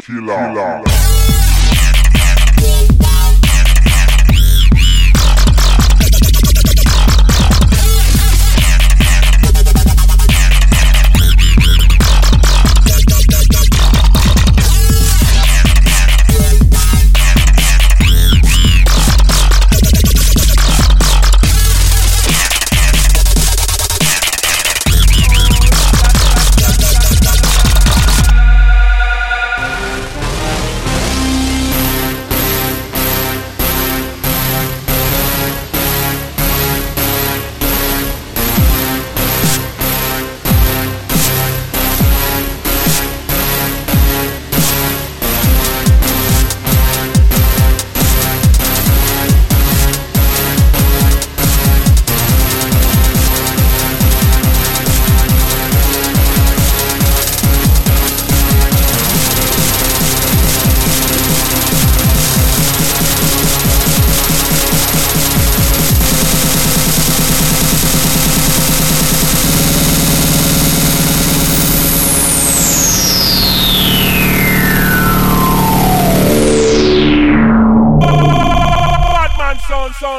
feel, feel, feel,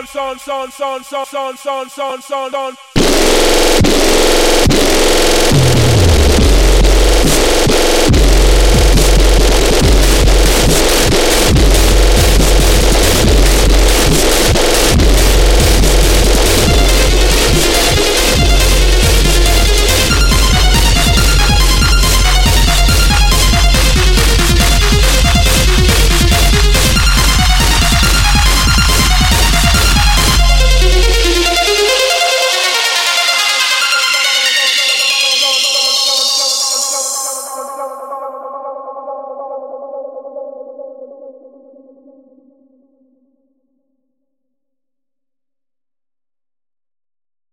son, son, son, son, son, son, son, son, son, son.